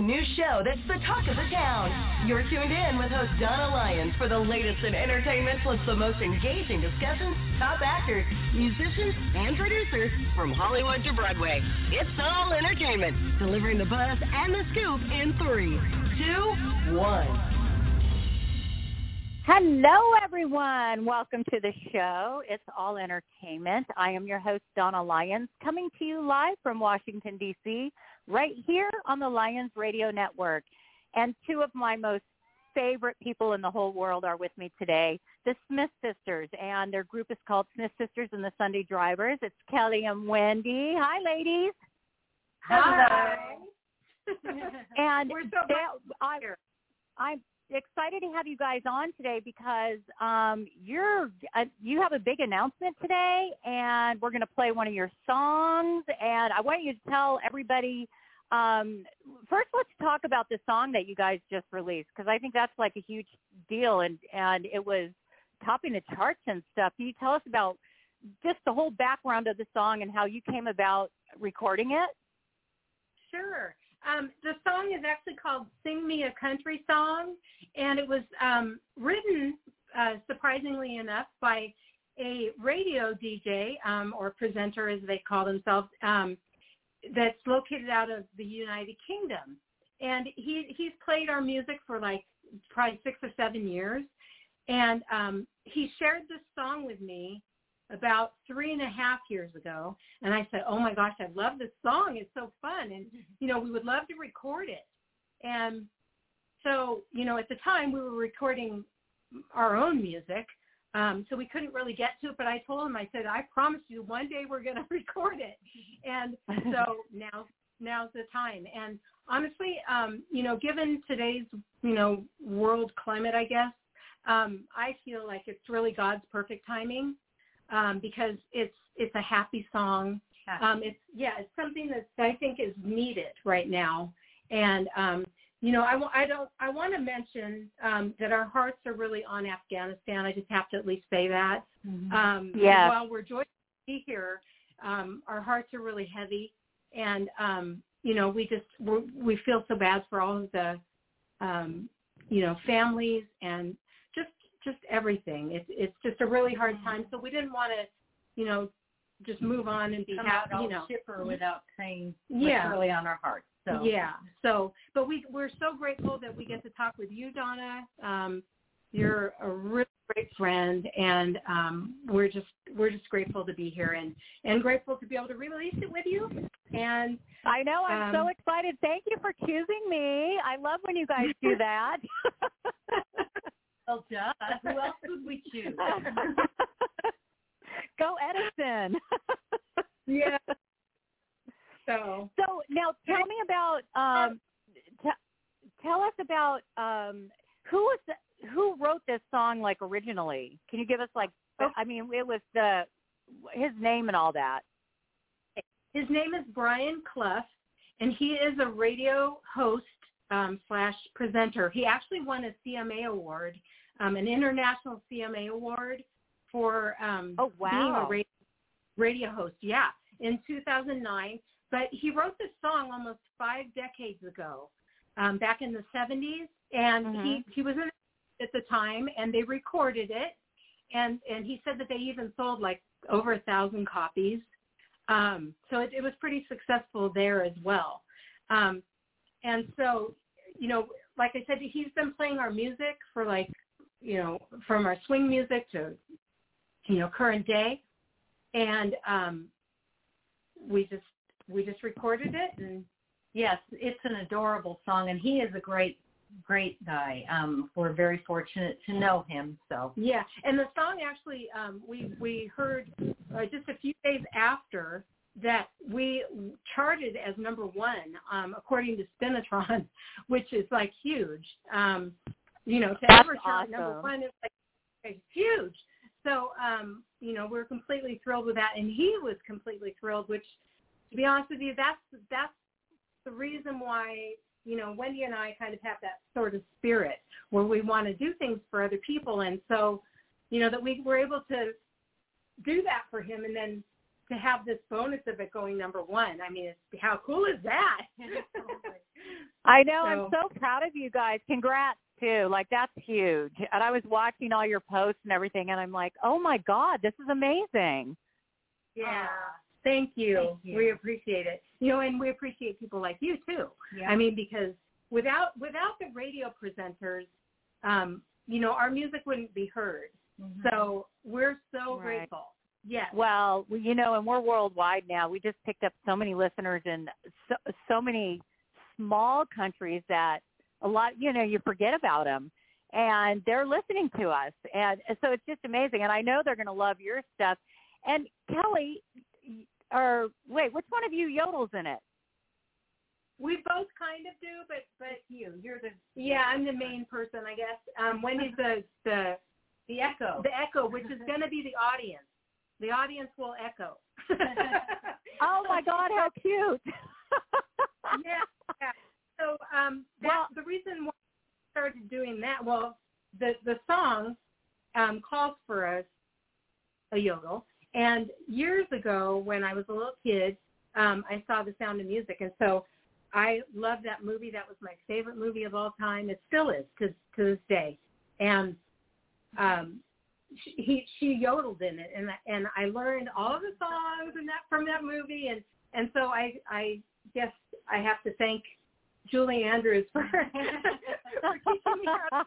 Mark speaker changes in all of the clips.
Speaker 1: New show that's the talk of the town. You're tuned in with host Donna Lyons for the latest in entertainment plus the most engaging discussions, top actors, musicians, and producers from Hollywood to Broadway. It's all entertainment, delivering the buzz and the scoop in three, two, one.
Speaker 2: Hello, everyone. Welcome to the show. It's all entertainment. I am your host, Donna Lyons, coming to you live from Washington, D.C., right here on the Lions Radio Network. And two of my most favorite people in the whole world are with me today, the Smith Sisters, and their group is called Smith Sisters and the Sunday Drivers. It's Kelli and Wendi. Hi, ladies.
Speaker 3: Hi.
Speaker 2: and
Speaker 3: We're so
Speaker 2: they- I, I'm excited to have you guys on today because um, you're uh, you have a big announcement today, and we're going to play one of your songs. And I want you to tell everybody. Um, first, let's talk about the song that you guys just released because I think that's like a huge deal, and and it was topping the charts and stuff. Can you tell us about just the whole background of the song and how you came about recording it?
Speaker 3: Sure. Um, the song is actually called "Sing Me a Country Song," and it was um, written, uh, surprisingly enough, by a radio DJ um, or presenter, as they call themselves, um, that's located out of the United Kingdom. And he he's played our music for like probably six or seven years, and um, he shared this song with me about three and a half years ago and I said, Oh my gosh, I love this song. It's so fun and you know, we would love to record it. And so, you know, at the time we were recording our own music. Um, so we couldn't really get to it, but I told him, I said, I promise you one day we're gonna record it. And so now now's the time. And honestly, um, you know, given today's, you know, world climate I guess, um, I feel like it's really God's perfect timing um, because it's it's a happy song. Um, it's yeah, it's something that I think is needed right now. And um, you know, I, I don't I want to mention um, that our hearts are really on Afghanistan. I just have to at least say that. Um,
Speaker 2: Yeah.
Speaker 3: While we're joyful to be here, um, our hearts are really heavy, and um, you know, we just we're, we feel so bad for all of the um, you know families and just just everything. It's it's just a really hard time. So we didn't want to, you know, just move on and be
Speaker 4: come
Speaker 3: happy.
Speaker 4: out
Speaker 3: You know,
Speaker 4: chipper without saying
Speaker 3: Yeah.
Speaker 4: what's really on our hearts. So
Speaker 3: yeah. So, but we we're so grateful that we get to talk with you, Donna. Um, you're a really great friend, and um, we're just we're just grateful to be here and and grateful to be able to release it with you. And
Speaker 2: I know. I'm so
Speaker 3: Um,
Speaker 2: excited. Thank you for choosing me. I love when you guys do that.
Speaker 4: well, duh. Who else would we choose?
Speaker 2: Go Edison.
Speaker 3: yeah. So
Speaker 2: so now tell me about um t- tell us about um who was the, who wrote this song like originally? Can you give us like I mean it was the his name and all that.
Speaker 3: His name is Brian Clough, and he is a radio host um, slash presenter. He actually won a CMA award, um, an international CMA award for um,
Speaker 2: Oh,
Speaker 3: being
Speaker 2: wow.
Speaker 3: a radio, radio host. Yeah, in 2009. But he wrote this song almost five decades ago, um, back in the 70s, and he
Speaker 2: Mhm.
Speaker 3: he was in at the time, and they recorded it, and and he said that they even sold like over a thousand copies. Um, so it, it was pretty successful there as well. Um, and so, you know, like I said, he's been playing our music for like, you know, from our swing music to, you know, current day. And um, we just we just recorded it and
Speaker 4: yes, it's an adorable song, and he is a great, great guy. Um, we're very fortunate to know him. So
Speaker 3: Yeah, and the song actually um, we we heard uh, just a few days after that we charted as number one um, according to Spinitron, which is like huge. Um, you know, to
Speaker 2: That's
Speaker 3: ever chart number one is like it's huge. So um, you know, we're completely thrilled with that, and he was completely thrilled. Which, to be honest with you, that's that's the reason why you know Wendi and I kind of have that sort of spirit where we want to do things for other people, and so you know that we were able to do that for him, and then to have this bonus of it going number one. I mean, it's, how cool is that?
Speaker 2: I know.
Speaker 3: So-
Speaker 2: I'm so proud of you guys. Congrats too. Like that's huge. And I was watching all your posts and everything, and I'm like, oh my god, this is amazing.
Speaker 3: yeah. Uh, Thank you.
Speaker 4: Thank you.
Speaker 3: We appreciate it. You know, and we appreciate people like you too.
Speaker 4: Yeah.
Speaker 3: I mean, because without without the radio presenters, um, you know, our music wouldn't be heard.
Speaker 4: Mhm.
Speaker 3: So we're so
Speaker 2: Right.
Speaker 3: grateful. Yes.
Speaker 2: Well, we, you know, and we're worldwide now. We just picked up so many listeners in so, so many small countries that a lot, you know, you forget about them. And they're listening to us. And so it's just amazing. And I know they're going to love your stuff. And Kelli, or wait, which one of you yodels in it?
Speaker 3: we both kind of do, but but
Speaker 4: you, you're the
Speaker 3: yeah, I'm the main person, I guess. Um, Wendi's the the
Speaker 4: the echo.
Speaker 3: the echo, which is going to be the audience. The audience will echo.
Speaker 2: Oh my God, how cute!
Speaker 3: yeah, yeah. So um, that,
Speaker 2: Well-
Speaker 3: the reason why I started doing that, well, the the song um, calls for a, a yodel, and years ago when I was a little kid, um, I saw The Sound of Music, and so I loved that movie. That was my favorite movie of all time. It still is to to this day, and um, she, he she yodeled in it, and and I learned all of the songs and that from that movie, and and so I I guess I have to thank Julie Andrews for for teaching me how.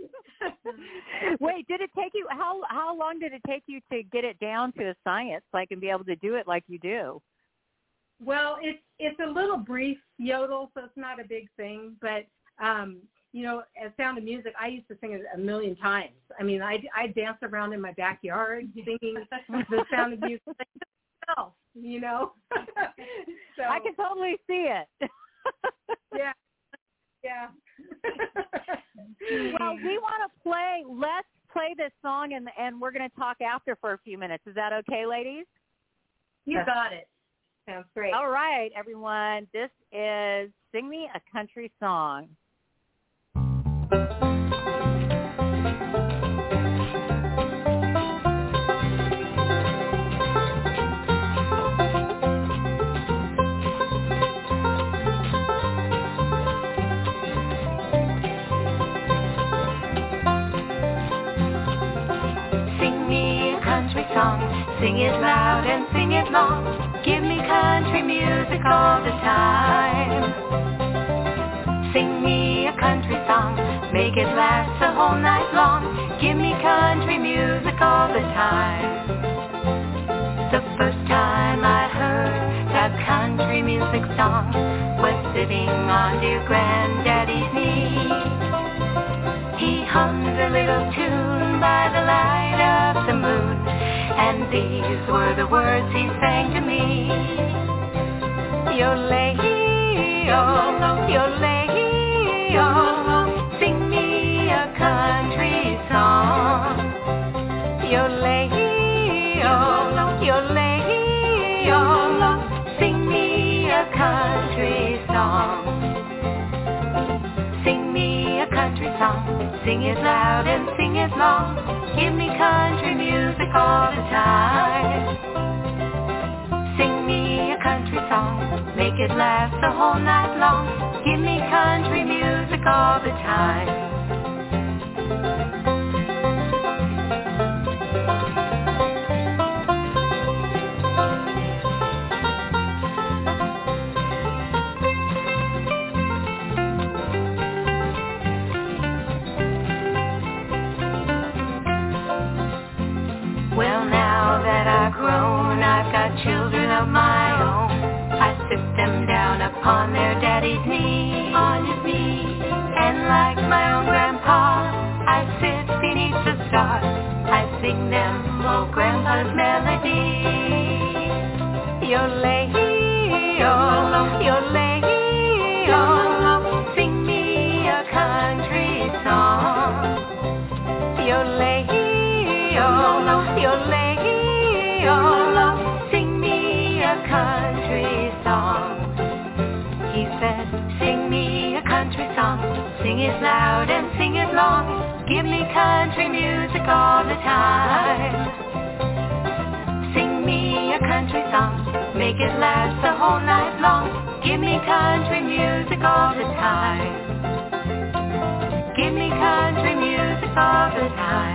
Speaker 2: Wait, did it take you how how long did it take you to get it down to a science like and be able to do it like you do?
Speaker 3: Well, it's it's a little brief yodel, so it's not a big thing. But um, you know, as Sound of Music, I used to sing it a million times. I mean, I I danced around in my backyard singing the Sound of Music myself. You know, so
Speaker 2: I can totally see it.
Speaker 3: yeah, yeah.
Speaker 2: well, we want to play. Let's play this song, and and we're going to talk after for a few minutes. Is that okay, ladies?
Speaker 3: you got it. Sounds great.
Speaker 2: All right, everyone. This is "Sing Me a Country Song."
Speaker 5: Give me country music all the time. Sing me a country song, make it last the whole night long. Give me country music all the time. The first time I heard that country music song was sitting on dear granddaddy's knee. He hummed a little tune by the light and these were the words he sang to me. Yo-lay-yo, yo-lay-yo, sing me a country song. Yo-lay-yo, yo-lay-yo, sing me a country song. Sing me a country song, sing it loud and sing it long. Give me country music all the time. Sing me a country song, make it last the whole night long. Give me country music all the time. Long. Give me country music all the time. Sing me a country song. Make it last the whole night long. Give me country music all the time. Give me country music all the time.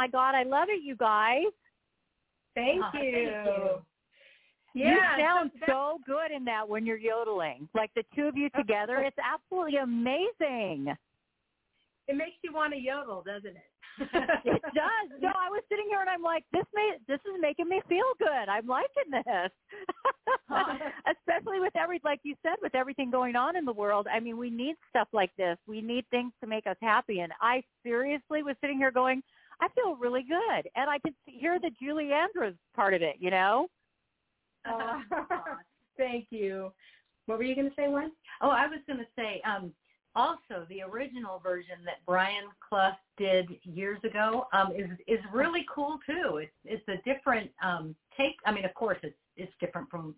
Speaker 2: My God, I love it, you guys.
Speaker 3: Thank
Speaker 4: Oh,
Speaker 3: you.
Speaker 4: thank you.
Speaker 3: Yeah,
Speaker 2: you sound
Speaker 3: so
Speaker 2: so good in that when you're yodeling. Like the two of you together, it's absolutely amazing.
Speaker 3: it makes you want to yodel, doesn't it?
Speaker 2: It does. No, I was sitting here and I'm like, this may this is making me feel good. I'm liking this. Especially with every like you said, with everything going on in the world. I mean, we need stuff like this. We need things to make us happy. And I seriously was sitting here going, I feel really good. And I could hear the Julie Andrews part of it, you know?
Speaker 3: Oh, thank you. What were you going to say, Wen?
Speaker 4: Oh, I was going to say, um, also the original version that Brian Clough did years ago um, is is really cool too. It's it's a different um, take. I mean, of course, it's it's different from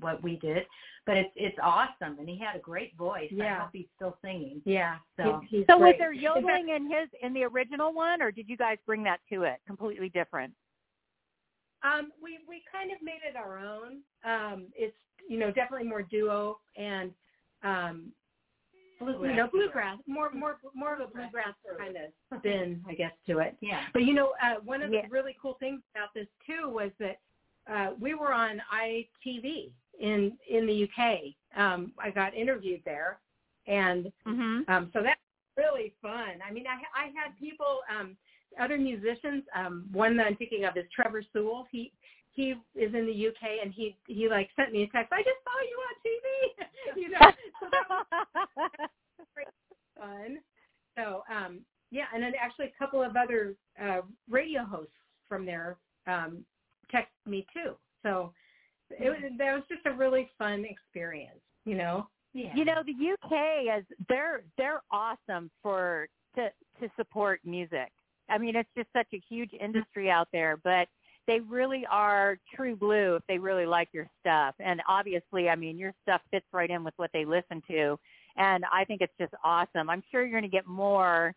Speaker 4: what we did, but it's it's awesome. And he had a great voice.
Speaker 3: Yeah.
Speaker 4: I hope he's still singing.
Speaker 3: Yeah.
Speaker 4: So-
Speaker 3: he- he's
Speaker 2: So was there yodeling in his in the original one, or did you guys bring that to it completely different?
Speaker 3: Um, we we kind of made it our own. Um, it's you know definitely more duo and um,
Speaker 4: Bluegrass.
Speaker 3: you know bluegrass, more more more of a bluegrass kind of spin, I guess, to it.
Speaker 4: Yeah.
Speaker 3: But you know, uh, one of
Speaker 2: Yeah.
Speaker 3: the really cool things about this too was that uh, we were on ITV in in the UK. Um, I got interviewed there, and
Speaker 2: Mm-hmm.
Speaker 3: um, so that's really fun. I mean, I, I had people, um, other musicians. Um, one that I'm thinking of is Trevor Sewell. He he is in the UK, and he he like sent me a text. I just saw you on TV. you know, so that was fun. So um, yeah, and then actually a couple of other uh, radio hosts from there um, text me too. So it was that was just a really fun experience. You know.
Speaker 4: Yeah.
Speaker 2: You know, the UK is they're they're awesome for to to support music. I mean, it's just such a huge industry out there, but they really are true blue if they really like your stuff. And obviously, I mean, your stuff fits right in with what they listen to, and I think it's just awesome. I'm sure you're going to get more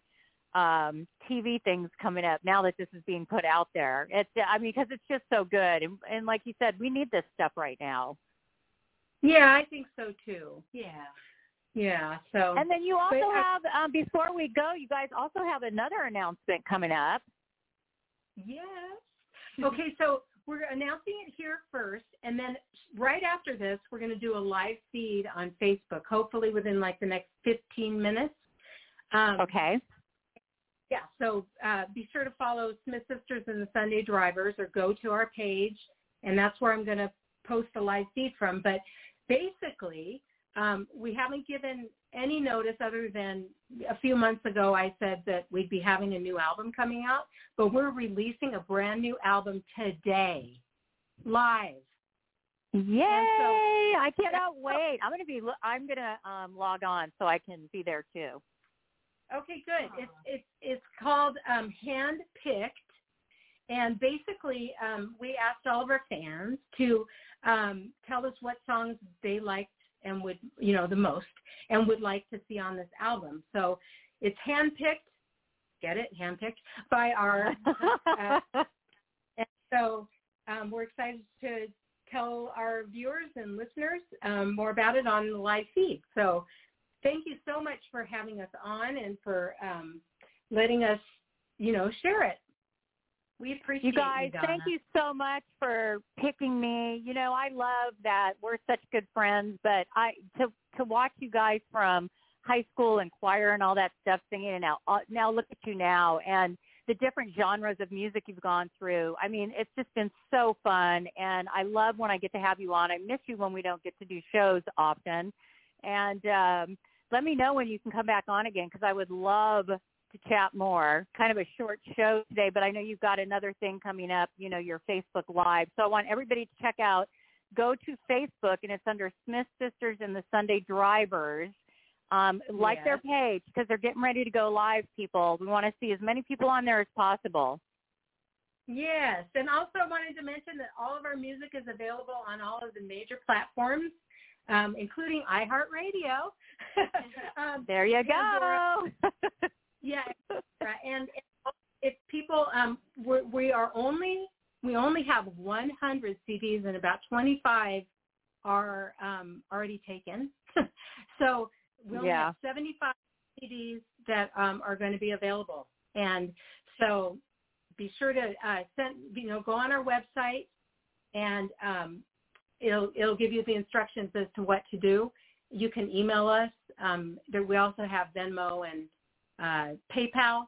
Speaker 2: um TV things coming up now that this is being put out there. It's I mean, because it's just so good, and, and like you said, we need this stuff right now.
Speaker 3: Yeah, I think so too.
Speaker 4: yeah.
Speaker 3: Yeah. So
Speaker 2: And then you also
Speaker 3: But,
Speaker 2: have, um, before we go, you guys also have another announcement coming up.
Speaker 3: Yes. Okay, so we're announcing it here first, and then right after this, we're going to do a live feed on Facebook, hopefully within like the next 15 minutes. Um,
Speaker 2: Okay.
Speaker 3: Yeah, so uh, be sure to follow Smith Sisters and the Sunday Drivers or go to our page, and that's where I'm going to post the live feed from. But basically, um, we haven't given any notice other than a few months ago I said that we'd be having a new album coming out, but we're releasing a brand new album today, live.
Speaker 2: Yay! I cannot wait. I'm going to be, I'm going to um, log on so I can be there too.
Speaker 3: Okay, good. It's it's it's called um, Handpicked, and basically um, we asked all of our fans to um, tell us what songs they liked and would you know the most and would like to see on this album. So it's handpicked. Get it? Handpicked by our. and so um, we're excited to tell our viewers and listeners um, more about it on the live feed. So thank you so much for having us on and for um, letting us, you know, share it.
Speaker 4: We appreciate
Speaker 2: you guys,
Speaker 4: Donna.
Speaker 2: thank you so much for picking me. You know, I love that we're such good friends, but I to to watch you guys from high school and choir and all that stuff singing and now uh, now look at you now and the different genres of music you've gone through. I mean, it's just been so fun and I love when I get to have you on. I miss you when we don't get to do shows often. And um let me know when you can come back on again because I would love to chat more. Kind of a short show today, but I know you've got another thing coming up, you know, your Facebook Live. So I want everybody to check out go to Facebook and it's under Smith Sisters and the Sunday Drivers. Um, like their page because they're getting ready to go live. People, we want to see as many people on there as possible.
Speaker 3: Yes, and also I wanted to mention that all of our music is available on all of the major platforms, um, including iHeartRadio. um,
Speaker 2: There you go.
Speaker 3: Yeah, and if people, um, we're, we are only we only have 100 CDs, and about 25 are um, already taken. so we only
Speaker 2: Yeah.
Speaker 3: have 75 CDs that um, are going to be available, and so be sure to uh, send you know go on our website, and um, it'll it'll give you the instructions as to what to do. You can email us. Um, there, we also have Venmo and uh, PayPal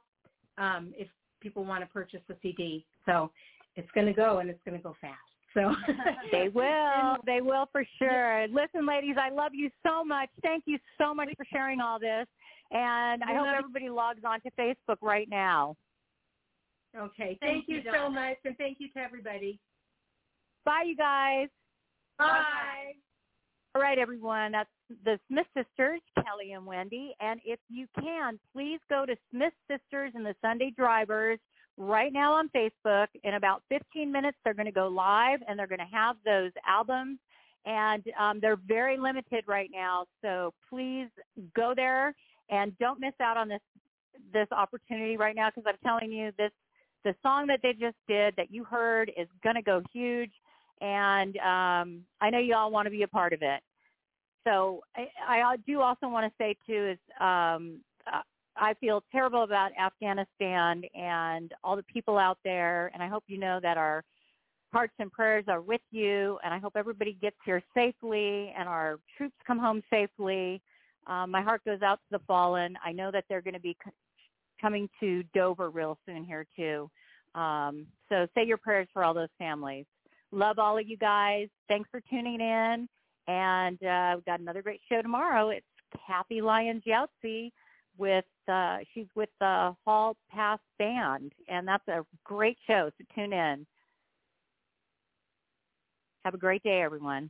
Speaker 3: um, if people want to purchase the CD. So it's going to go and it's going to go fast. So
Speaker 2: They will. They will for sure. Listen, ladies, I love you so much. Thank you so much for sharing all this. And I hope everybody logs on to Facebook right now.
Speaker 3: Okay. Thank,
Speaker 4: Thank
Speaker 3: you,
Speaker 4: you,
Speaker 3: so much, and thank you to everybody.
Speaker 2: Bye, you guys.
Speaker 3: Bye.
Speaker 2: All right, everyone. That's the Smith Sisters, Kelli and Wendi. And if you can, please go to Smith Sisters and the Sunday Drivers right now on Facebook. In about 15 minutes, they're going to go live and they're going to have those albums. And um, they're very limited right now. So please go there and don't miss out on this this opportunity right now because I'm telling you this the song that they just did that you heard is going to go huge and um, I know you all want to be a part of it. So I, I do also want to say too is um, uh, I feel terrible about Afghanistan and all the people out there, and I hope you know that our hearts and prayers are with you, and I hope everybody gets here safely and our troops come home safely. Um, my heart goes out to the fallen. I know that they're going to be c- coming to Dover real soon here too. Um, so say your prayers for all those families. Love all of you guys. Thanks for tuning in. And uh, we've got another great show tomorrow. It's Kathy Lyons Yahtzee with uh, she's with the Hall Pass Band, and that's a great show. So tune in. Have a great day, everyone.